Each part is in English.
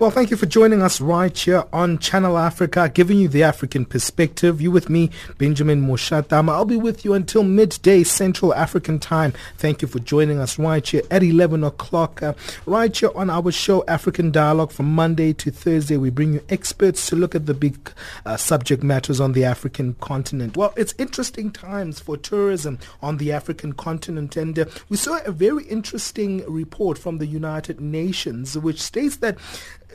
Well, thank you for joining us right here on Channel Africa, giving you the African perspective. You with me, Benjamin Moshatama. I'll be with you until midday Central African time. Thank you for joining us right here at 11 o'clock, uh, right here on our show, African Dialogue, from Monday to Thursday. We bring you experts to look at the big uh, subject matters on the African continent. Well, it's interesting times for tourism on the African continent, and uh, we saw a very interesting report from the United Nations, which states that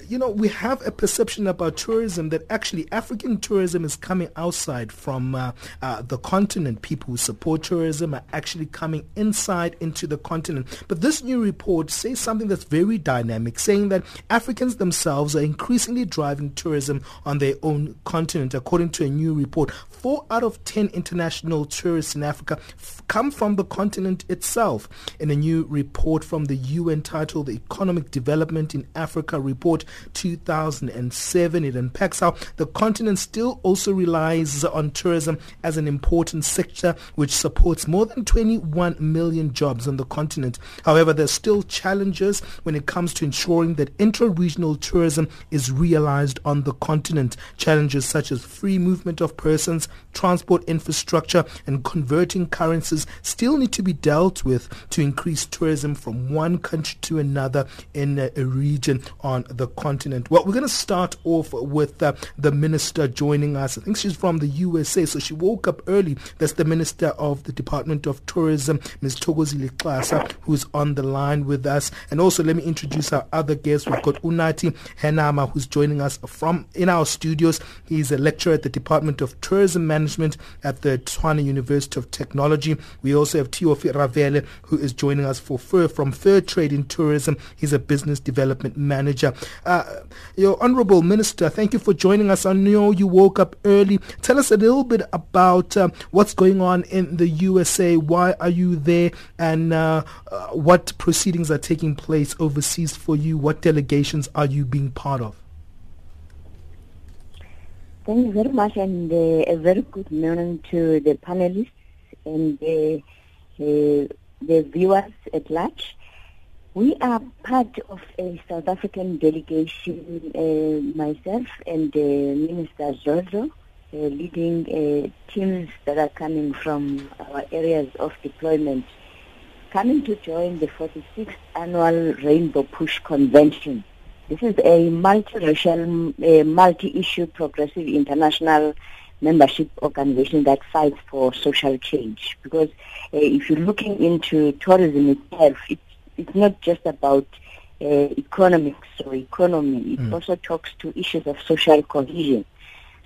you know, we have a perception about tourism that actually African tourism is coming outside from uh, uh, the continent. People who support tourism are actually coming inside into the continent. But this new report says something that's very dynamic, saying that Africans themselves are increasingly driving tourism on their own continent. According to a new report, four out of ten international tourists in Africa f- come from the continent itself. In a new report from the UN titled The Economic Development in Africa report, 2007. It unpacks how the continent still also relies on tourism as an important sector which supports more than 21 million jobs on the continent. However, there's still challenges when it comes to ensuring that intra-regional tourism is realized on the continent. Challenges such as free movement of persons, transport infrastructure, and converting currencies still need to be dealt with to increase tourism from one country to another in a region on the continent. Well, we're going to start off with uh, the minister joining us. I think she's from the USA, so she woke up early. That's the minister of the Department of Tourism, Ms. Thokozile Xasa, who's on the line with us. And also, let me introduce our other guests. We've got Unathi Henama, who's joining us from in our studios. He's a lecturer at the Department of Tourism Management at the Tshwane University of Technology. We also have Thiofhi Ravele, who is joining us for Fur from Fair Trade in Tourism. He's a business development manager. Uh, your Honorable Minister, thank you for joining us. I know you woke up early. Tell us a little bit about uh, what's going on in the USA. Why are you there? And uh, uh, what proceedings are taking place overseas for you? What delegations are you being part of? Thank you very much, and uh, a very good morning to the panelists and uh, the viewers at large. We are part of a South African delegation, uh, myself and uh, Minister Zozo, uh, leading uh, teams that are coming from our areas of deployment, coming to join the 46th annual Rainbow Push Convention. This is a multiracial, uh, multi-issue progressive international membership organization that fights for social change. Because uh, if you're looking into tourism itself, it's it's not just about uh, economics or economy. It mm. also talks to issues of social cohesion.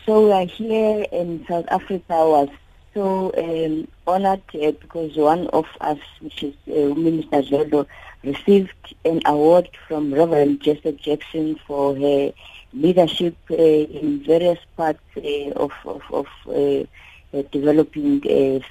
So we are here in South Africa was so um, honored uh, because one of us, which is uh, Minister Zondo, received an award from Reverend Jesse Jackson for her leadership uh, in various parts uh, of, of, of uh, developing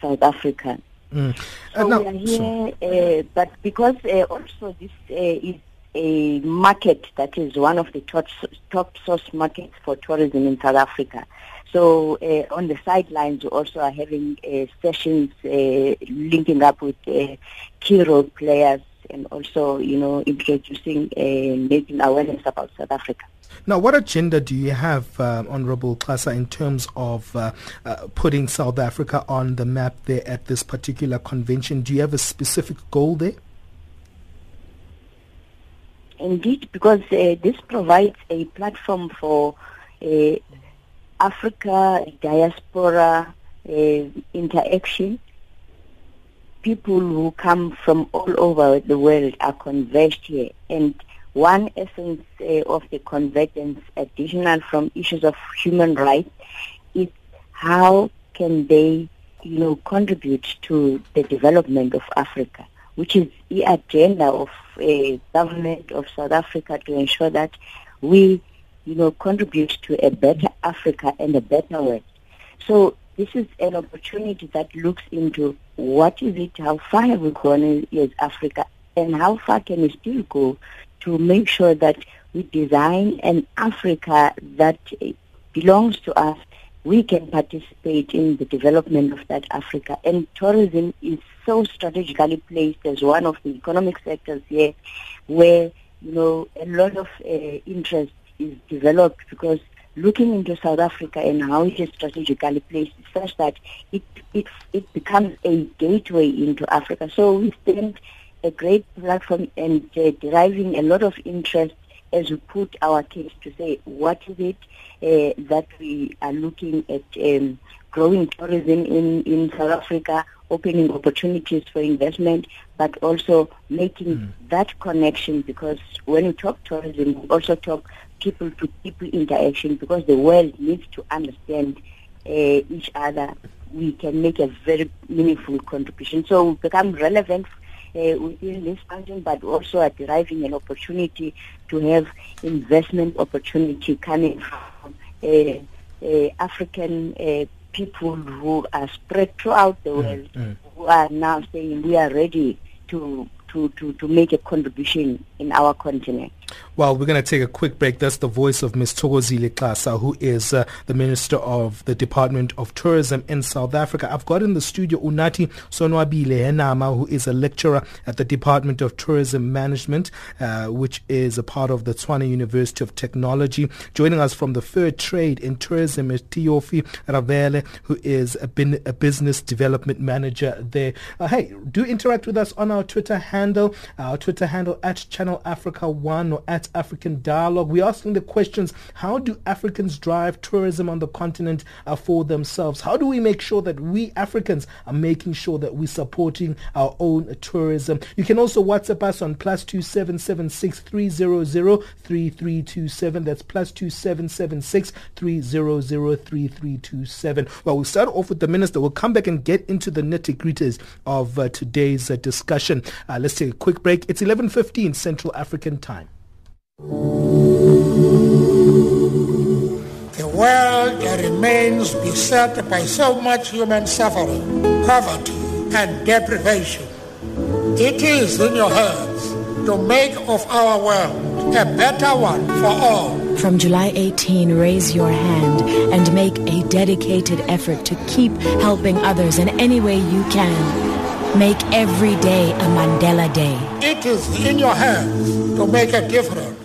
South Africa. Mm. Uh, so we are here, uh, but because uh, also this uh, is a market that is one of the top, top source markets for tourism in South Africa. So uh, on the sidelines, we also are having uh, sessions linking up with key role players and also, you know, introducing and making awareness about South Africa. Now, what agenda do you have, uh, Honorable Xasa, in terms of uh, uh, putting South Africa on the map there at this particular convention? Do you have a specific goal there? Indeed, because uh, this provides a platform for uh, Africa diaspora uh, interaction. People who come from all over the world are converged here, and one essence uh, of the convergence, additional from issues of human rights, is how can they, you know, contribute to the development of Africa, which is the agenda of uh, government of South Africa to ensure that we you know, contribute to a better Africa and a better world. So this is an opportunity that looks into what is it, how far have we gone as Africa, and how far can we still go to make sure that we design an Africa that belongs to us. We can participate in the development of that Africa. And tourism is so strategically placed as one of the economic sectors here where, you know, a lot of uh, interest is developed because looking into South Africa and how it is strategically placed such that it, it, it becomes a gateway into Africa. So we stand a great platform and uh, deriving a lot of interest as we put our case to say what is it uh, that we are looking at um, growing tourism in, in South Africa, opening opportunities for investment, but also making mm. that connection because when we talk tourism, we also talk people to people interaction because the world needs to understand uh, each other. We can make a very meaningful contribution. So we become relevant uh, within this function, but also are deriving an opportunity to have investment opportunity coming from uh, uh, African uh, people who are spread throughout the mm, world, mm. who are now saying we are ready to, to, to, to make a contribution in our continent. Well, we're going to take a quick break. That's the voice of Ms. Thokozile Xasa, who is uh, the Minister of the Department of Tourism in South Africa. I've got in the studio Unathi Sonwabile Henama, who is a lecturer at the Department of Tourism Management, uh, which is a part of the Tshwane University of Technology. Joining us from the Fair Trade in Tourism is Thiofhi Ravele, who is a, bin- a business development manager there. Uh, hey, do interact with us on our Twitter handle, our Twitter handle at Channel Africa 1 at African Dialogue. We're asking the questions, how do Africans drive tourism on the continent uh, for themselves? How do we make sure that we Africans are making sure that we're supporting our own tourism? You can also WhatsApp us on plus two seven seven six three zero zero three three two seven. That's plus two seven seven six three zero zero three three two seven. Well, we'll start off with the minister. We'll come back and get into the nitty gritties of uh, today's uh, discussion. Uh, let's take a quick break. It's eleven fifteen Central African time. The world remains beset by so much human suffering, poverty, and deprivation. It is in your hands to make of our world a better one for all. From July 18, raise your hand and make a dedicated effort to keep helping others in any way you can. Make every day a Mandela Day. It is in your hands to make a difference.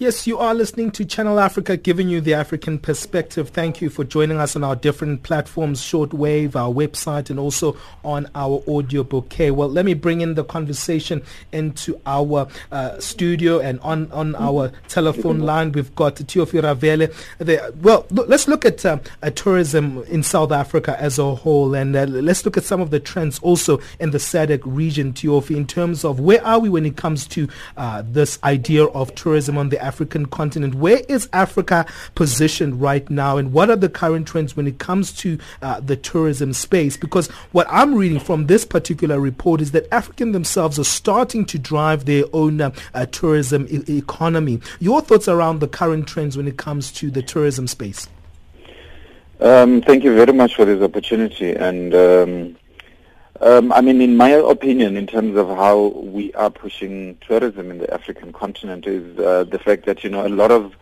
Yes, you are listening to Channel Africa, giving you the African perspective. Thank you for joining us on our different platforms, shortwave, our website, and also on our audio bouquet. Well, let me bring in the conversation into our uh, studio and on, on our telephone line. We've got Thiofhi Ravele. There. Well, look, let's look at uh, tourism in South Africa as a whole, and uh, let's look at some of the trends also in the SADC region, Thiofhi, in terms of where are we when it comes to uh, this idea of tourism on the African continent. Where is Africa positioned right now, and what are the current trends when it comes to uh, the tourism space? Because what I'm reading from this particular report is that Africans themselves are starting to drive their own uh, uh, tourism e- economy. Your thoughts around the current trends when it comes to the tourism space? Um, thank you very much for this opportunity. And um, um, I mean, in my opinion, in terms of how we are pushing tourism in the African continent, is uh, the fact that you know a lot of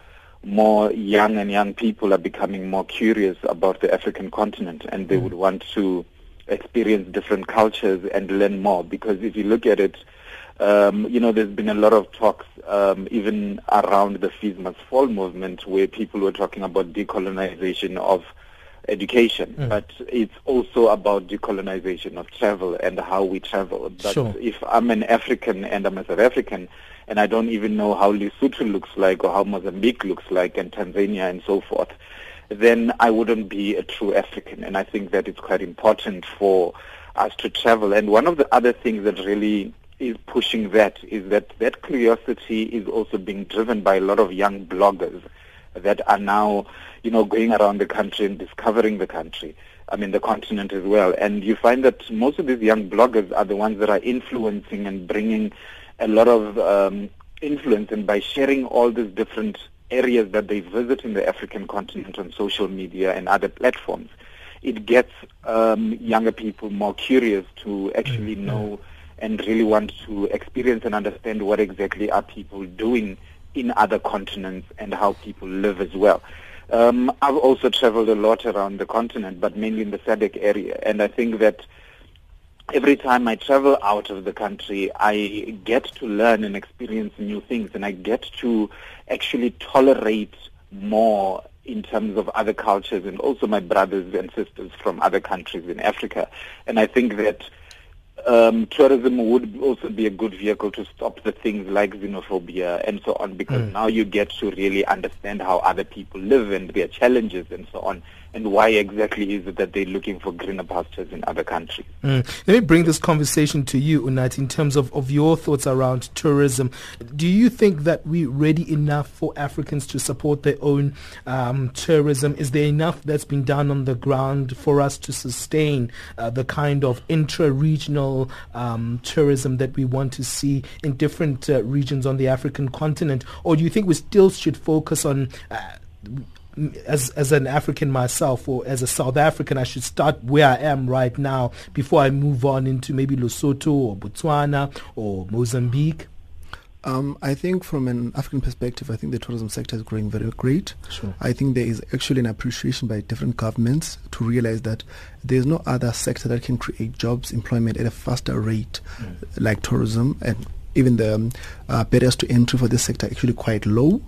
more young and young people are becoming more curious about the African continent, and they mm. would want to experience different cultures and learn more. Because if you look at it, um, you know, there's been a lot of talks um, even around the Fees Must Fall movement, where people were talking about decolonization of education, mm. but it's also about decolonization of travel and how we travel. But sure. if I'm an African and I'm a South African, and I don't even know how Lesotho looks like or how Mozambique looks like and Tanzania and so forth, then I wouldn't be a true African. And I think that it's quite important for us to travel. And one of the other things that really is pushing that is that that curiosity is also being driven by a lot of young bloggers that are now you know, going around the country and discovering the country. I mean, the continent as well. And you find that most of these young bloggers are the ones that are influencing and bringing a lot of um, influence. And by sharing all these different areas that they visit in the African continent on social media and other platforms, it gets um, younger people more curious to actually mm-hmm. know and really want to experience and understand what exactly are people doing in other continents and how people live as well. Um, I've also traveled a lot around the continent, but mainly in the SADC area, and I think that every time I travel out of the country, I get to learn and experience new things, and I get to actually tolerate more in terms of other cultures and also my brothers and sisters from other countries in Africa. And I think that um, tourism would also be a good vehicle to stop the things like xenophobia and so on because mm. now you get to really understand how other people live and their challenges and so on and why exactly is it that they're looking for greener pastures in other countries. Mm. Let me bring this conversation to you, Unat, in terms of, of your thoughts around tourism. Do you think that we're ready enough for Africans to support their own um, tourism? Is there enough that's been done on the ground for us to sustain uh, the kind of intra-regional um, tourism that we want to see in different uh, regions on the African continent? Or do you think we still should focus on uh, as as an African myself or as a South African, I should start where I am right now before I move on into maybe Lesotho or Botswana or Mozambique? Um, I think from an African perspective, I think the tourism sector is growing very great. Sure. I think there is actually an appreciation by different governments to realize that there is no other sector that can create jobs, employment at a faster rate mm. like tourism, and even the um, uh, barriers to entry for this sector are actually quite low. Mm.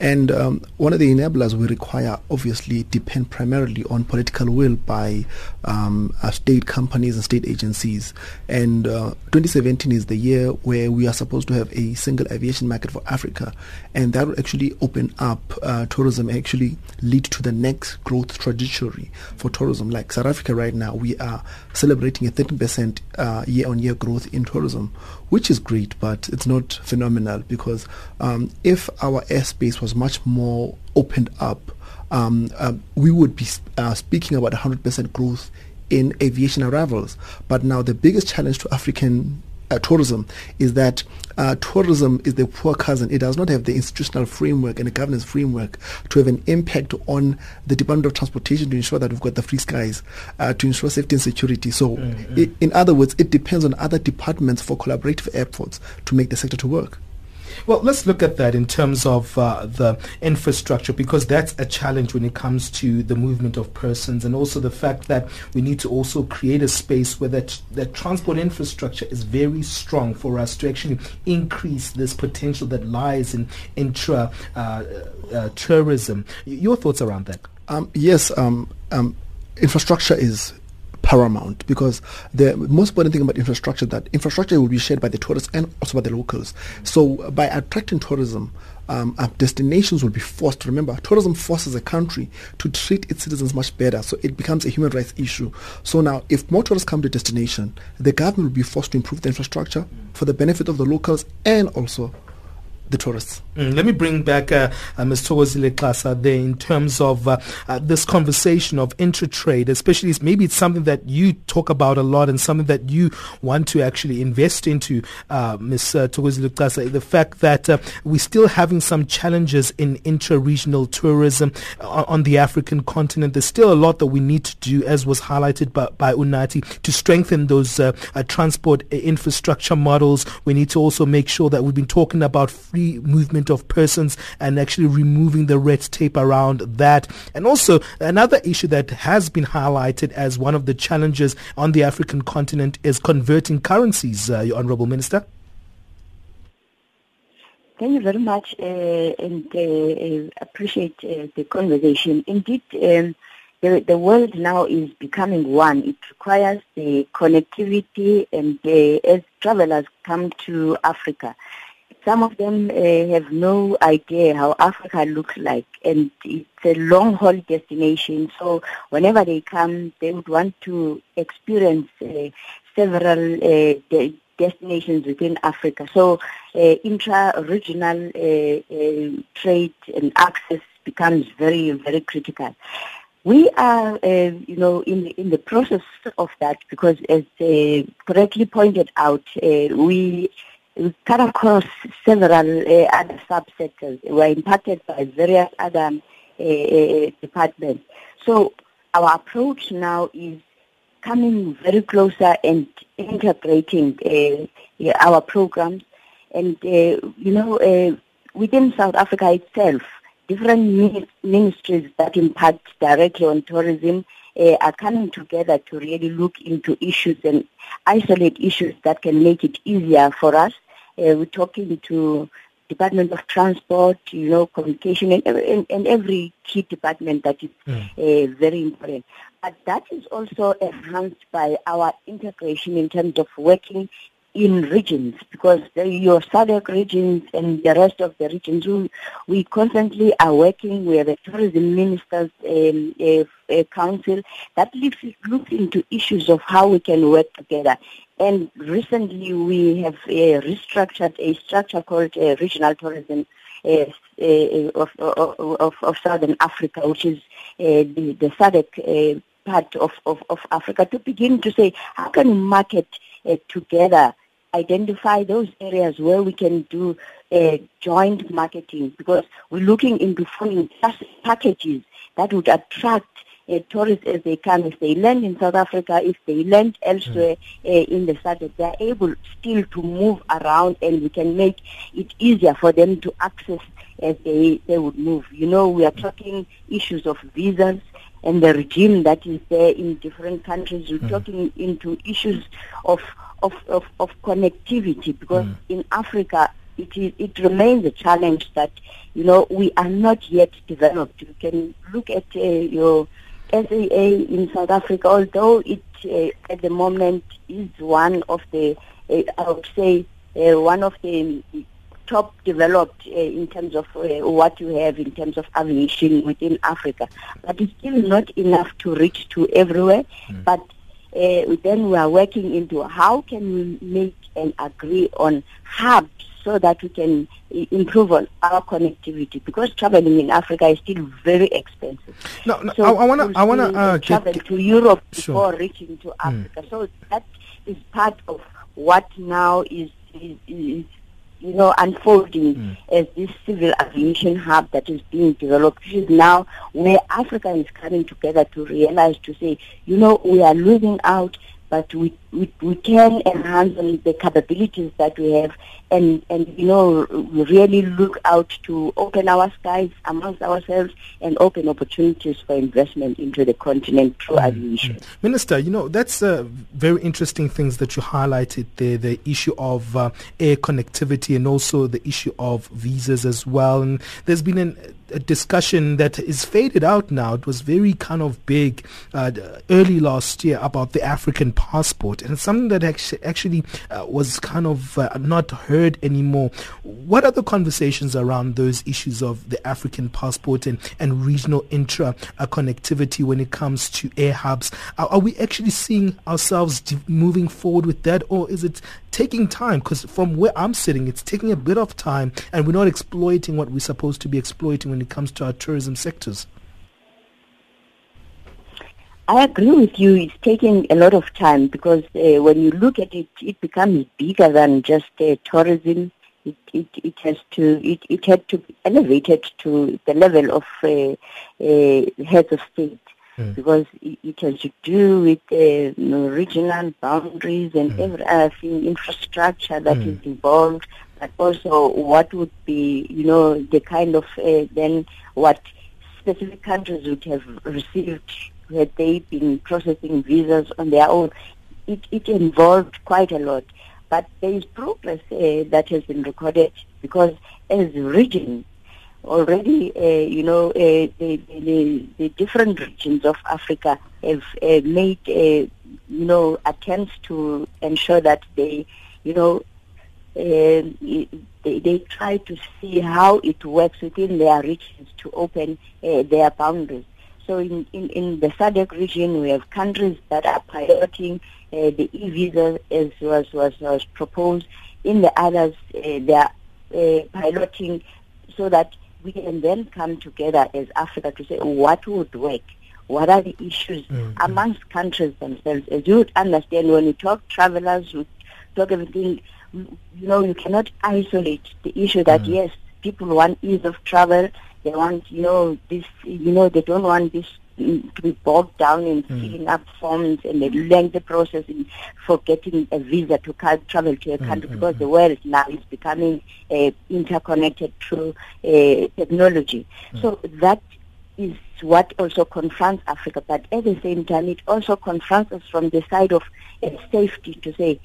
And um, one of the enablers we require obviously depend primarily on political will by um, state companies and state agencies. And uh, 2017 is the year where we are supposed to have a single aviation market for Africa. And that will actually open up uh, tourism, actually lead to the next growth trajectory for tourism. Like South Africa right now, we are celebrating a 13% uh, year-on-year growth in tourism, which is great, but it's not phenomenal because um, if our airspace was much more opened up, um, uh, we would be uh, speaking about 100% growth in aviation arrivals. But now the biggest challenge to African tourism is that uh, tourism is the poor cousin. It does not have the institutional framework and the governance framework to have an impact on the Department of Transportation to ensure that we've got the free skies, uh, to ensure safety and security. So, mm-hmm. it, in other words, it depends on other departments for collaborative efforts to make the sector to work. Well, let's look at that in terms of uh, the infrastructure because that's a challenge when it comes to the movement of persons and also the fact that we need to also create a space where that, that transport infrastructure is very strong for us to actually increase this potential that lies in intra uh, uh, tourism. Your thoughts around that? Um, yes, um, um, infrastructure is paramount because the most important thing about infrastructure that infrastructure will be shared by the tourists and also by the locals. So by attracting tourism, um, uh, destinations will be forced. Remember, tourism forces a country to treat its citizens much better, so it becomes a human rights issue. So now, if more tourists come to destination, the government will be forced to improve the infrastructure for the benefit of the locals and also the tourists. Mm, let me bring back uh, uh, Ms. Thokozile Xasa there in terms of uh, uh, this conversation of intra-trade, especially maybe it's something that you talk about a lot and something that you want to actually invest into, uh, Ms. Uh, Thokozile Xasa, the fact that uh, we're still having some challenges in intra-regional tourism on, on, the African continent. There's still a lot that we need to do, as was highlighted by, by Unathi, to strengthen those transport infrastructure models. We need to also make sure that we've been talking about free free movement of persons and actually removing the red tape around that. And also another issue that has been highlighted as one of the challenges on the African continent is converting currencies, uh, Your Honorable Minister. Thank you very much uh, and uh, appreciate uh, the conversation. Indeed, um, the, the world now is becoming one. It requires the connectivity and as travelers come to Africa, some of them uh, have no idea how Africa looks like, and it's a long haul destination. So whenever they come, they would want to experience uh, several uh, de- destinations within Africa. So intra-regional trade and access becomes very, very critical. We are, uh, you know, in in the process of that because, as uh, correctly pointed out, uh, we we cut across several uh, other subsectors. We're impacted by various other uh, uh, departments. So our approach now is coming very closer and integrating uh, our programs. And, uh, you know, uh, within South Africa itself, different ministries that impact directly on tourism uh, are coming together to really look into issues and isolate issues that can make it easier for us. Uh, we're talking to Department of Transport, you know, communication, and, and, and every key department that is mm. uh, very important. But that is also enhanced by our integration in terms of working in regions because the, your SADC regions and the rest of the regions, we, we constantly are working. We have a tourism ministers um, a, a council that looks, into issues of how we can work together. And recently we have uh, restructured a structure called uh, Regional Tourism uh, uh of, of, of, Southern Africa, which is uh, the, the SADC uh, part of, of, of Africa, to begin to say how can we market together identify those areas where we can do uh, joint marketing because we're looking into forming packages that would attract uh, tourists as they come. If they land in South Africa, if they land elsewhere uh, in the SADC, they're able still to move around and we can make it easier for them to access as they, they would move. You know, we are talking issues of visas and the regime that is there in different countries. We're mm. talking into issues of of, of, of connectivity because mm. in Africa it, is, it remains a challenge that, you know, we are not yet developed. You can look at uh, your SAA in South Africa, although it uh, at the moment is one of the, uh, I would say, uh, one of the top developed uh, in terms of uh, what you have in terms of aviation within Africa. But it's still not enough to reach to everywhere. Mm. But uh, then we are working into how can we make and agree on hubs so that we can improve on our connectivity because traveling in Africa is still very expensive. No, no so I want to I want to uh, travel get, to Europe sure. before reaching to hmm. Africa. Mm. So that is part of what now is is, is you know, unfolding mm. as this civil aviation hub that is being developed, is now where Africa is coming together to realize to say, you know, we are losing out but we, we, we can enhance the capabilities that we have and, and, you know, we really look out to open our skies amongst ourselves and open opportunities for investment into the continent through mm-hmm. aviation. Minister, you know, that's uh, very interesting things that you highlighted there, the issue of uh, air connectivity and also the issue of visas as well. And there's been an a discussion that is faded out now. It was very kind of big uh, early last year about the African passport, and something that actually, actually uh, was kind of uh, not heard anymore. What are the conversations around those issues of the African passport and, and regional intra uh, connectivity when it comes to air hubs? Are, are we actually seeing ourselves moving forward with that, or is it taking time because from where I'm sitting, it's taking a bit of time, and we're not exploiting what we're supposed to be exploiting when it comes to our tourism sectors. I agree with you. It's taking a lot of time because uh, when you look at it, it becomes bigger than just uh, tourism. It, it, it has to it, it had to be elevated to the level of uh, uh heads of state mm. because it, it, has to do with uh, you know, regional boundaries and mm. every other thing, infrastructure that mm. is involved, but also what would be, you know, the kind of uh, then what specific countries would have received had they been processing visas on their own. It, it involved quite a lot. But there is progress uh, that has been recorded because as a region, already, uh, you know, uh, the, the, the, different regions of Africa have uh, made, uh, you know, attempts to ensure that they, you know, um, they, they try to see how it works within their regions to open uh, their boundaries. So in, in, in the SADC region, we have countries that are piloting uh, the e-visa as was, was, was proposed. In the others, they are piloting so that we can then come together as Africa to say what would work, what are the issues mm-hmm. amongst countries themselves. As you would understand, when we talk travelers, we talk everything, you know, you cannot isolate the issue that, Mm. yes, people want ease of travel. They want, you know, this, you know, they don't want this to be bogged down in Mm. filling up forms and the lengthy process in, for getting a visa to travel to a Mm, country mm, because the world now is becoming uh, interconnected through uh, technology. Mm. So that is what also confronts Africa, but at the same time, it also confronts us from the side of uh, safety to say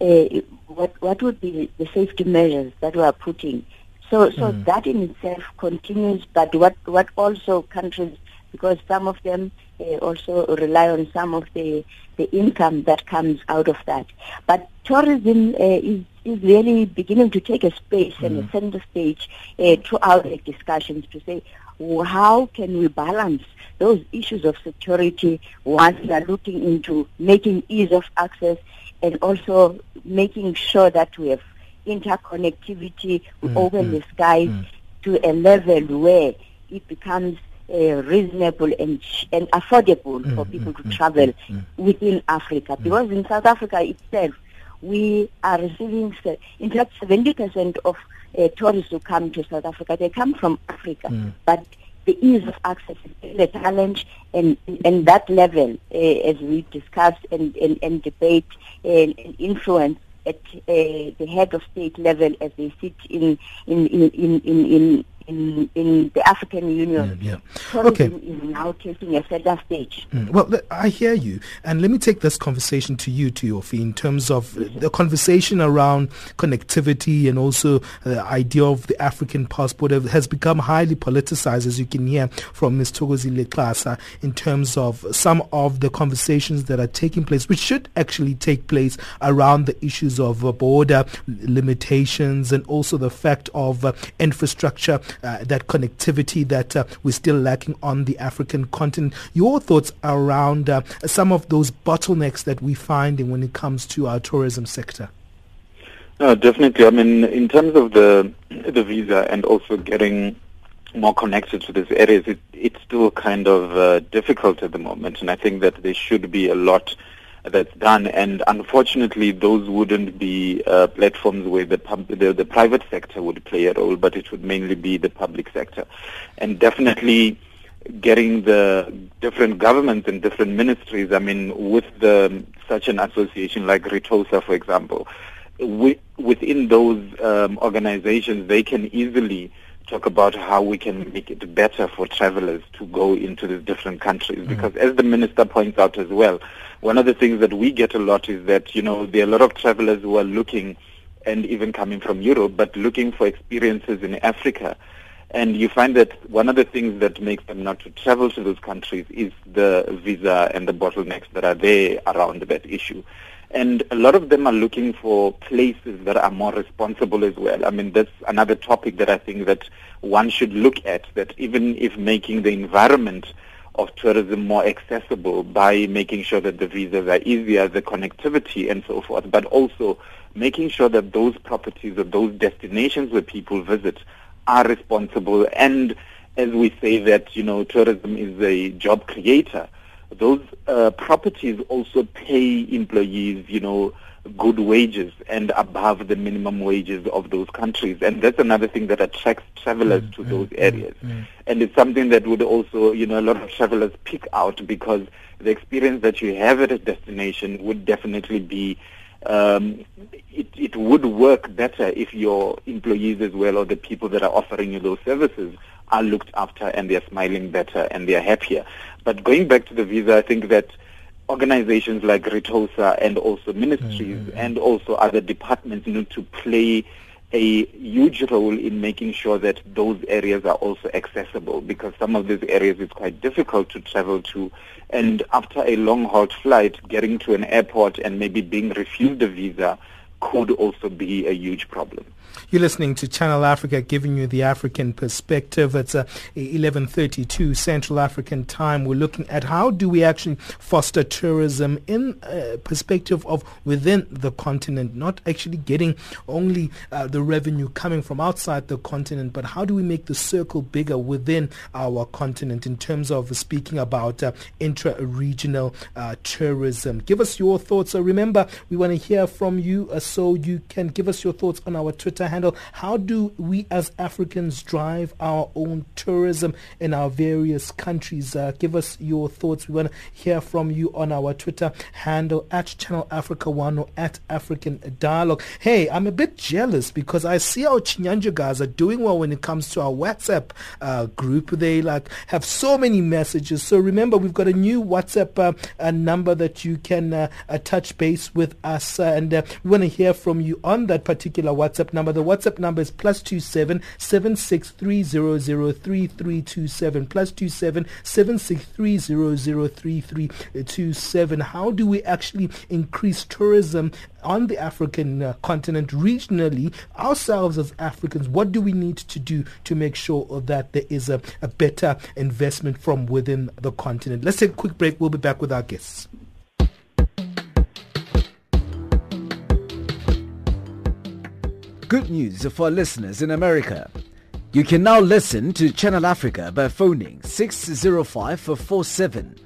uh, what what would be the safety measures that we are putting. So so Mm. that in itself continues, but what what also countries because some of them uh, also rely on some of the the income that comes out of that. But tourism uh, is is really beginning to take a space and a center stage uh, throughout the discussions to say well, how can we balance those issues of security once we are looking into making ease of access and also making sure that we have interconnectivity, we Mm, open mm, the skies mm. to a level where it becomes uh, reasonable and, and affordable for Mm, people mm, to mm, travel mm, mm. within Africa. Because in South Africa itself, we are receiving, in fact, 70% of uh, tourists who come to South Africa, they come from Africa. Mm. But the ease of access is a challenge, and, and that level, uh, as we discussed and, and, and debate and, and influence at uh, the head of state level as they sit in in in in in, in in, the African Union. Yeah, yeah. Okay. is now taking a center stage. Mm. Well, th- I hear you. And let me take this conversation to you, to Yofi, in terms of uh, the conversation around connectivity and also the idea of the African passport has become highly politicized, as you can hear from Ms. Thokozile Xasa, in terms of some of the conversations that are taking place, which should actually take place around the issues of uh, border limitations and also the fact of uh, infrastructure, uh, that connectivity that uh, we're still lacking on the African continent. Your thoughts around uh, some of those bottlenecks that we find when it comes to our tourism sector? No, definitely. I mean, in terms of the the visa and also getting more connected to these areas, it, it's still kind of uh, difficult at the moment, and I think that there should be a lot that's done. And unfortunately, those wouldn't be uh, platforms where the, pub- the the private sector would play a role, but it would mainly be the public sector, and definitely getting the different governments and different ministries. I mean, with the such an association like RETOSA, for example, wi- within those um, organizations, they can easily talk about how we can make it better for travelers to go into the different countries. Mm. Because as the minister points out as well, one of the things that we get a lot is that, you know, there are a lot of travelers who are looking and even coming from Europe, but looking for experiences in Africa. And you find that one of the things that makes them not to travel to those countries is the visa and the bottlenecks that are there around that issue. And a lot of them are looking for places that are more responsible as well. I mean, that's another topic that I think that one should look at, that even if making the environment of tourism more accessible by making sure that the visas are easier, the connectivity and so forth, but also making sure that those properties or those destinations where people visit are responsible and as we say that, you know, tourism is a job creator, those uh, properties also pay employees, you know, good wages and above the minimum wages of those countries. And that's another thing that attracts travelers to those areas. And it's something that would also, you know, a lot of travelers pick out because the experience that you have at a destination would definitely be um, it, it would work better if your employees as well or the people that are offering you those services are looked after and they're smiling better and they're happier. But going back to the visa, I think that organizations like RETOSA and also ministries mm-hmm. and also other departments need to play a huge role in making sure that those areas are also accessible because some of these areas is quite difficult to travel to and after a long haul flight getting to an airport and maybe being refused a visa could also be a huge problem. You're listening to Channel Africa, giving you the African perspective. It's uh, 11:32 Central African Time. We're looking at how do we actually foster tourism in a perspective of within the continent, not actually getting only uh, the revenue coming from outside the continent, but how do we make the circle bigger within our continent in terms of speaking about uh, intra-regional uh, tourism? Give us your thoughts. Remember, we want to hear from you, uh, so you can give us your thoughts on our Twitter handle. How do we as Africans drive our own tourism in our various countries? Uh, give us your thoughts. We want to hear from you on our Twitter handle at Channel Africa One or at African Dialogue. Hey, I'm a bit jealous because I see our Chinyanja guys are doing well when it comes to our WhatsApp uh, group. They like have so many messages. So remember, we've got a new WhatsApp uh, number that you can uh, uh, touch base with us, uh, and we want to hear from you on that particular WhatsApp number. The WhatsApp number is plus two seven seven six three zero zero three three two seven plus two seven seven six three zero zero three three two seven. How do we actually increase tourism on the African uh, continent regionally ourselves as Africans? What do we need to do to make sure that there is a, a better investment from within the continent? Let's take a quick break. We'll be back with our guests. Good news for listeners in America. You can now listen to Channel Africa by phoning 605 47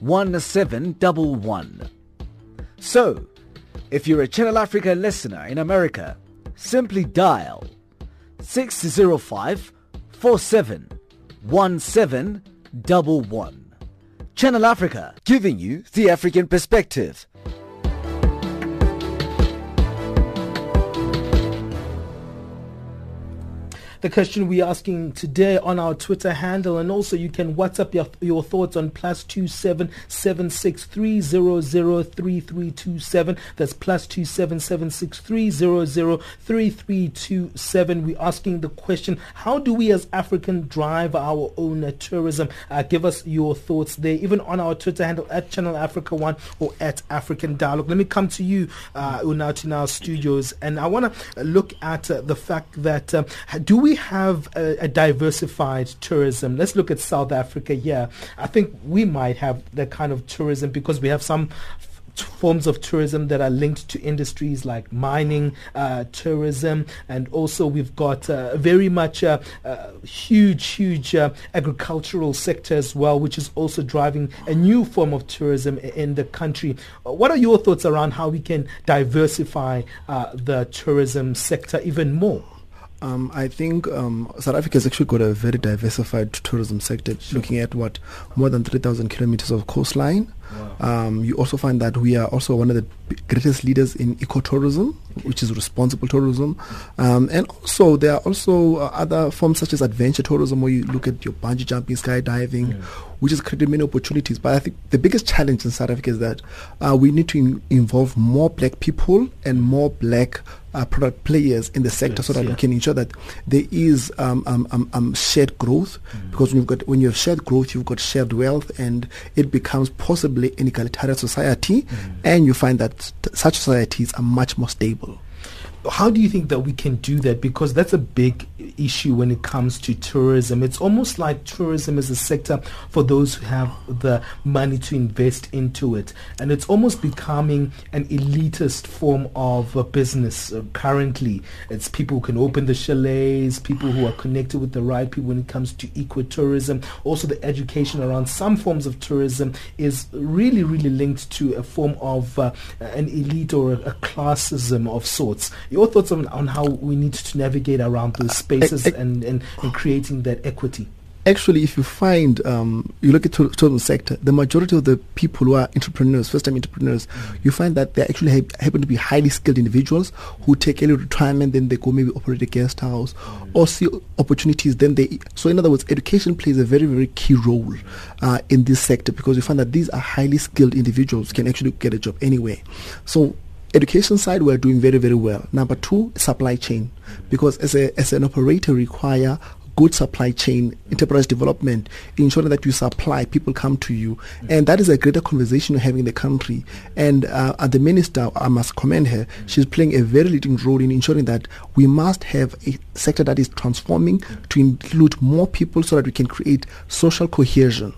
1711. So, if you're a Channel Africa listener in America, simply dial 605 47 1711. Channel Africa, giving you the African perspective. The question we're asking today on our Twitter handle. And also you can WhatsApp your, your thoughts on plus two seven seven six three zero zero three three two seven. That's plus two seven seven six three zero zero three three two seven. We're asking the question, how do we as African drive our own uh, tourism? Uh, give us your thoughts there, even on our Twitter handle at Channel Africa One or at African Dialogue. Let me come to you, uh, Unathi Studios, and I want to look at uh, the fact that um, do we we have a, a, diversified tourism? Let's look at South Africa here. I think we might have that kind of tourism because we have some forms of tourism that are linked to industries like mining, uh, tourism, and also we've got uh, very much a, huge, huge uh, agricultural sector as well, which is also driving a new form of tourism in the country. What are your thoughts around how we can diversify uh, the tourism sector even more? Um, I think um, South Africa has actually got a very diversified tourism sector, sure. looking at what more than 3,000 kilometers of coastline. Wow. Um, you also find that we are also one of the greatest leaders in ecotourism, which is responsible tourism. Um, and also, there are also uh, other forms such as adventure tourism, where you look at your bungee jumping, skydiving, yeah. which has created many opportunities. But I think the biggest challenge in South Africa is that uh, we need to in- involve more black people and more black uh, product players in the sector yes, so that yeah. we can ensure that there is um, um, um, um shared growth. Mm. Because when you've got when you have shared growth, you've got shared wealth, and it becomes possibly an egalitarian society, mm. and you find that t- such societies are much more stable how do you think that we can do that? Because that's a big issue when it comes to tourism. It's almost like tourism is a sector for those who have the money to invest into it. And it's almost becoming an elitist form of business uh, currently. It's people who can open the chalets, people who are connected with the right people when it comes to ecotourism. Also, the education around some forms of tourism is really, really linked to a form of uh, an elite or a classism of sorts. Your thoughts on, on how we need to navigate around those spaces and, and, and creating that equity? actually, if you find, um, you look at the tourism sector, the majority of the people who are entrepreneurs, first-time entrepreneurs, mm-hmm. you find that they actually ha- happen to be highly skilled individuals who take early retirement, then they go maybe operate a guest house mm-hmm. or see opportunities. Then they, so in other words, education plays a very, very key role uh, in this sector because you find that these are highly skilled individuals can actually get a job anywhere. So education side we're doing very very well number two supply chain because as a as an operator require good supply chain, enterprise development, ensuring that you supply, people come to you. And that is a greater conversation we're having in the country. And uh, the minister, I must commend her, she's playing a very leading role in ensuring that we must have a sector that is transforming to include more people so that we can create social cohesion.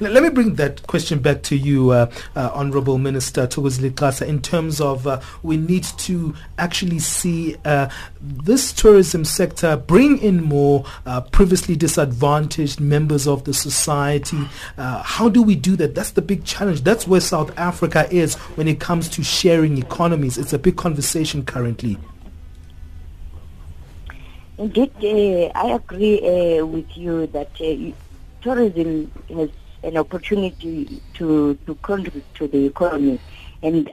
Let me bring that question back to you, uh, uh, Honorable Minister Thokozile Xasa, in terms of uh, we need to actually see uh, this tourism sector bring in more uh, previously disadvantaged members of the society. Uh, how do we do that? That's the big challenge. That's where South Africa is when it comes to sharing economies. It's a big conversation currently. Indeed, I agree with you that tourism has an opportunity to, to contribute to the economy and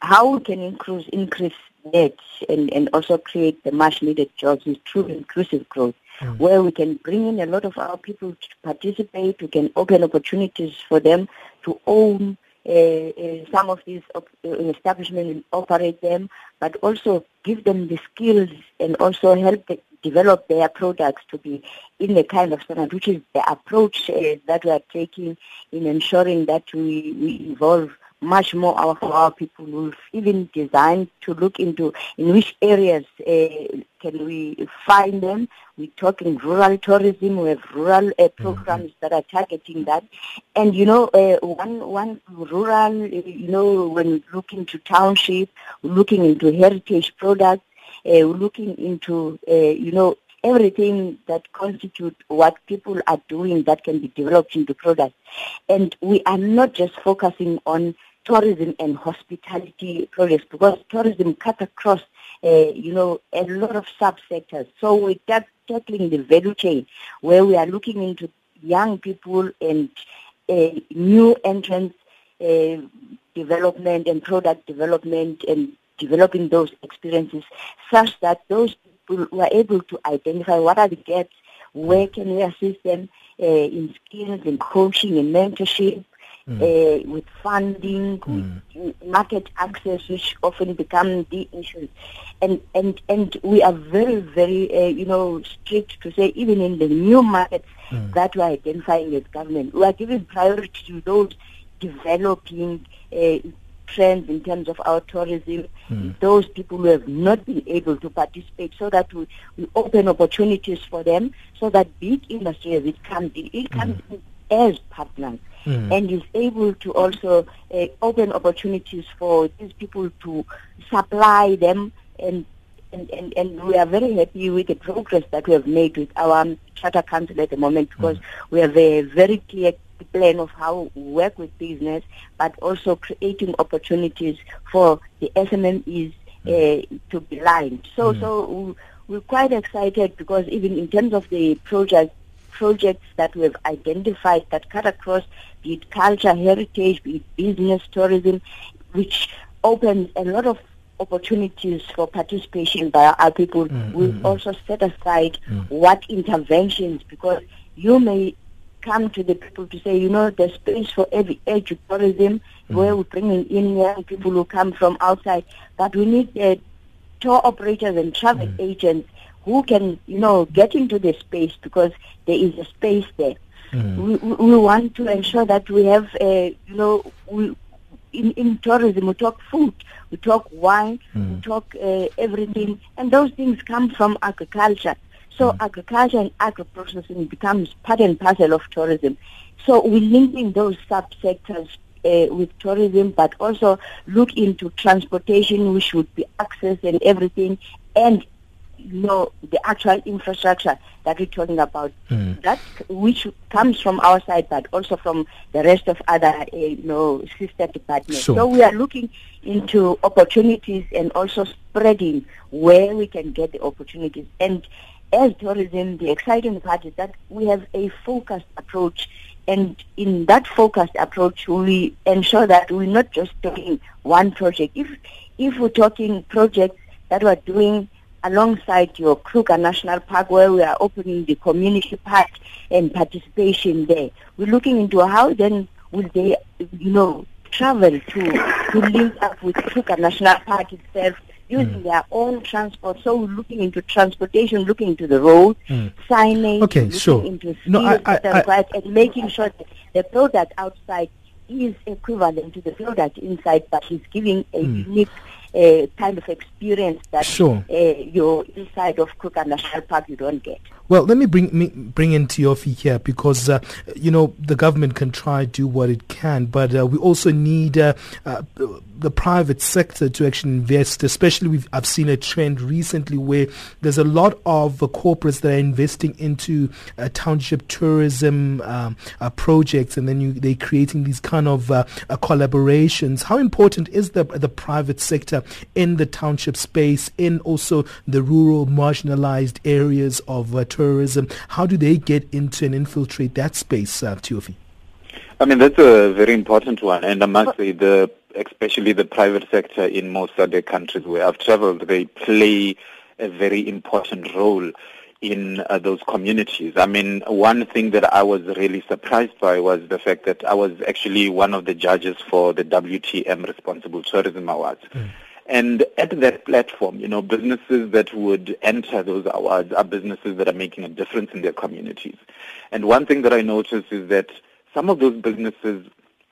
how we can increase, increase that and, and also create the much needed jobs is through inclusive growth. Mm. Where we can bring in a lot of our people to participate, we can open opportunities for them to own uh, uh, some of these op- uh, establishments and operate them, but also give them the skills and also help the, develop their products to be in the kind of standard, which is the approach uh, that we are taking in ensuring that we, we involve much more of our people who've even designed to look into in which areas uh, can we find them. We're talking rural tourism. We have rural uh, programs mm-hmm. that are targeting that. And, you know, uh, one, one rural, you know, when we look into township, looking into heritage products, uh, looking into, uh, you know, everything that constitutes what people are doing that can be developed into products. And we are not just focusing on tourism and hospitality projects because tourism cuts across, uh, you know, a lot of subsectors. So we're tackling the value chain where we are looking into young people and uh, new entrants uh, development and product development and developing those experiences such that those people were able to identify what are the gaps, where can we assist them uh, in skills, in coaching, in mentorship, mm. uh, with funding, mm. with market access, which often become the issues. And, and, and we are very, very, uh, you know, strict to say even in the new markets mm. that we are identifying as government, we are giving priority to those developing uh, trends in terms of our tourism, mm. those people who have not been able to participate so that we, we open opportunities for them so that big industry as it comes in, it comes mm. in as partners mm. and is able to also uh, open opportunities for these people to supply them and and, and, and we are very happy with the progress that we have made with our charter council at the moment because mm. we have a very clear plan of how we work with business, but also creating opportunities for the SMMEs uh, to be lined. So, mm. so we're quite excited because even in terms of the project projects that we have identified that cut across be it culture, heritage, be it business, tourism, which opens a lot of opportunities for participation by our people. Mm, we've mm, also set aside mm. what interventions because you may come to the people to say, you know, there's space for every age of tourism mm. where we're bringing in young people who come from outside, but we need uh, tour operators and travel mm. agents who can, you know, get into the space because there is a space there. Mm. We, we want to ensure that we have, uh, you know, we, in, in tourism we talk food, we talk wine, mm. we talk uh, everything, and those things come from agriculture. So mm. agriculture and agro-processing becomes part and parcel of tourism. So we're linking those subsectors uh, with tourism, but also look into transportation, which would be access and everything, and you know the actual infrastructure that we're talking about. Mm. That which comes from our side, but also from the rest of other uh, you know sister departments. Sure. So we are looking into opportunities and also spreading where we can get the opportunities and as tourism, the exciting part is that we have a focused approach. And in that focused approach, we ensure that we're not just doing one project. If, if we're talking projects that we're doing alongside your Kruger National Park where we are opening the community park and participation there, we're looking into how then will they, you know, travel to, to link up with Kruger National Park itself using their own transport. So we're looking into transportation, looking into the road, signage, Okay, looking sure. into No, I- I- I- and making sure that the product outside is equivalent to the product inside, but is giving a unique uh, kind of experience that. Sure. uh, your inside of Kruger National Park you don't get. Well, let me bring me, bring in Thiofhi here because uh, you know the government can try do what it can, but uh, we also need uh, uh, the private sector to actually invest. Especially, we've, I've seen a trend recently where there's a lot of corporates that are investing into uh, township tourism um, uh, projects, and then you, they're creating these kind of collaborations. How important is the the private sector in the township space, in also the rural marginalized areas of uh, tourism? How do they get into and infiltrate that space, uh, Thiofhi? I mean, that's a very important one. And I must say, the especially the private sector in most other countries where I've traveled, they play a very important role in uh, those communities. I mean, one thing that I was really surprised by was the fact that I was actually one of the judges for the WTM Responsible Tourism Awards. And at that platform, you know, businesses that would enter those awards are businesses that are making a difference in their communities. And one thing that I noticed is that some of those businesses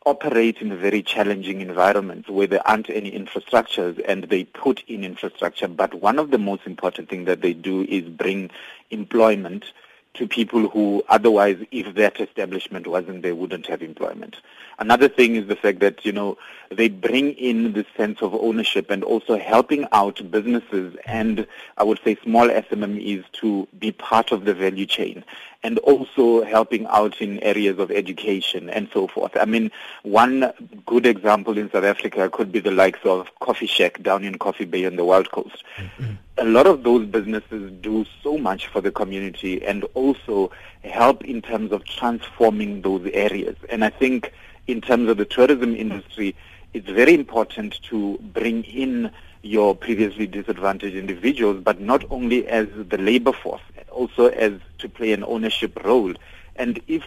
operate in very challenging environments where there aren't any infrastructures and they put in infrastructure. But one of the most important things that they do is bring employment to people who otherwise, if that establishment wasn't, they wouldn't have employment. Another thing is the fact that, you know, they bring in this sense of ownership and also helping out businesses and I would say small SMMEs to be part of the value chain and also helping out in areas of education and so forth. I mean, one good example in South Africa could be the likes of Coffee Shack down in Coffee Bay on the Wild Coast. Mm-hmm. A lot of those businesses do so much for the community and also help in terms of transforming those areas. And I think in terms of the tourism industry, it's very important to bring in your previously disadvantaged individuals, but not only as the labor force, also as to play an ownership role. And if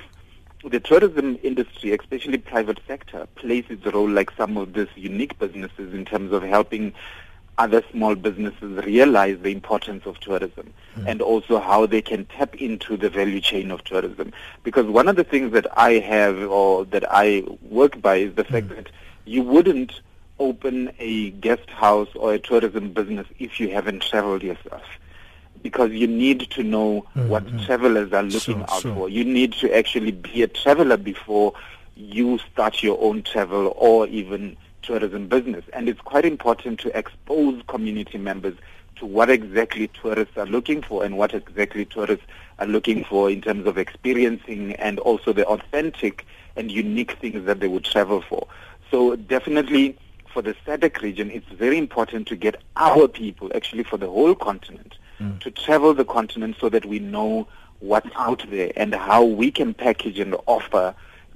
the tourism industry, especially private sector, plays its role like some of these unique businesses in terms of helping other small businesses realize the importance of tourism hmm. and also how they can tap into the value chain of tourism. Because one of the things that I have or that I work by is the fact hmm. that you wouldn't open a guest house or a tourism business if you haven't traveled yourself. Because you need to know mm-hmm. what travelers are looking Sure, out sure. for. You need to actually be a traveler before you start your own travel or even tourism business. And it's quite important to expose community members to what exactly tourists are looking for and what exactly tourists are looking for in terms of experiencing and also the authentic and unique things that they would travel for. So definitely for the SADC region, it's very important to get our people, actually for the whole continent, Mm. to travel the continent so that we know what's out there and how we can package and offer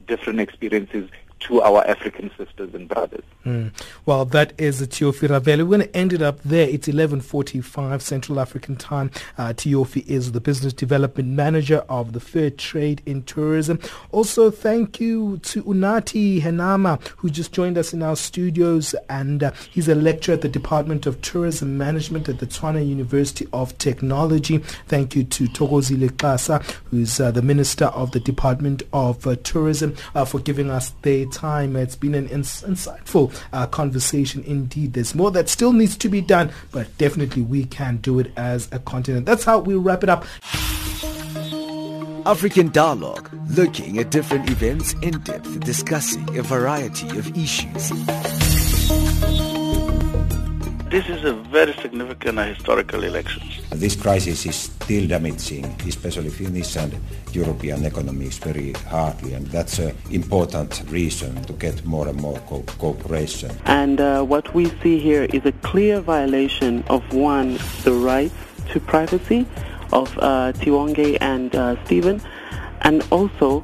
different experiences to our African sisters and brothers. Mm. Well, that is Thiofhi Ravele. We're going to end it up there. It's 11.45 Central African time. Uh, Thiofhi is the Business Development Manager of the Fair Trade in Tourism. Also, thank you to Unathi Henama, who just joined us in our studios, and uh, he's a lecturer at the Department of Tourism Management at the Tshwane University of Technology. Thank you to Thokozile Xasa, who's uh, the Minister of the Department of uh, Tourism, uh, for giving us their time. It's been an ins- insightful uh, conversation indeed. There's more that still needs to be done, but definitely we can do it as a continent. That's how we wrap it up. African Dialogue, looking at different events in depth, discussing a variety of issues. This is a very significant historical election. This crisis is still damaging, especially Finnish and European economies very hardly, and that's an important reason to get more and more co- cooperation. And uh, what we see here is a clear violation of one, the rights to privacy of uh, Tiwonge and uh, Stephen, and also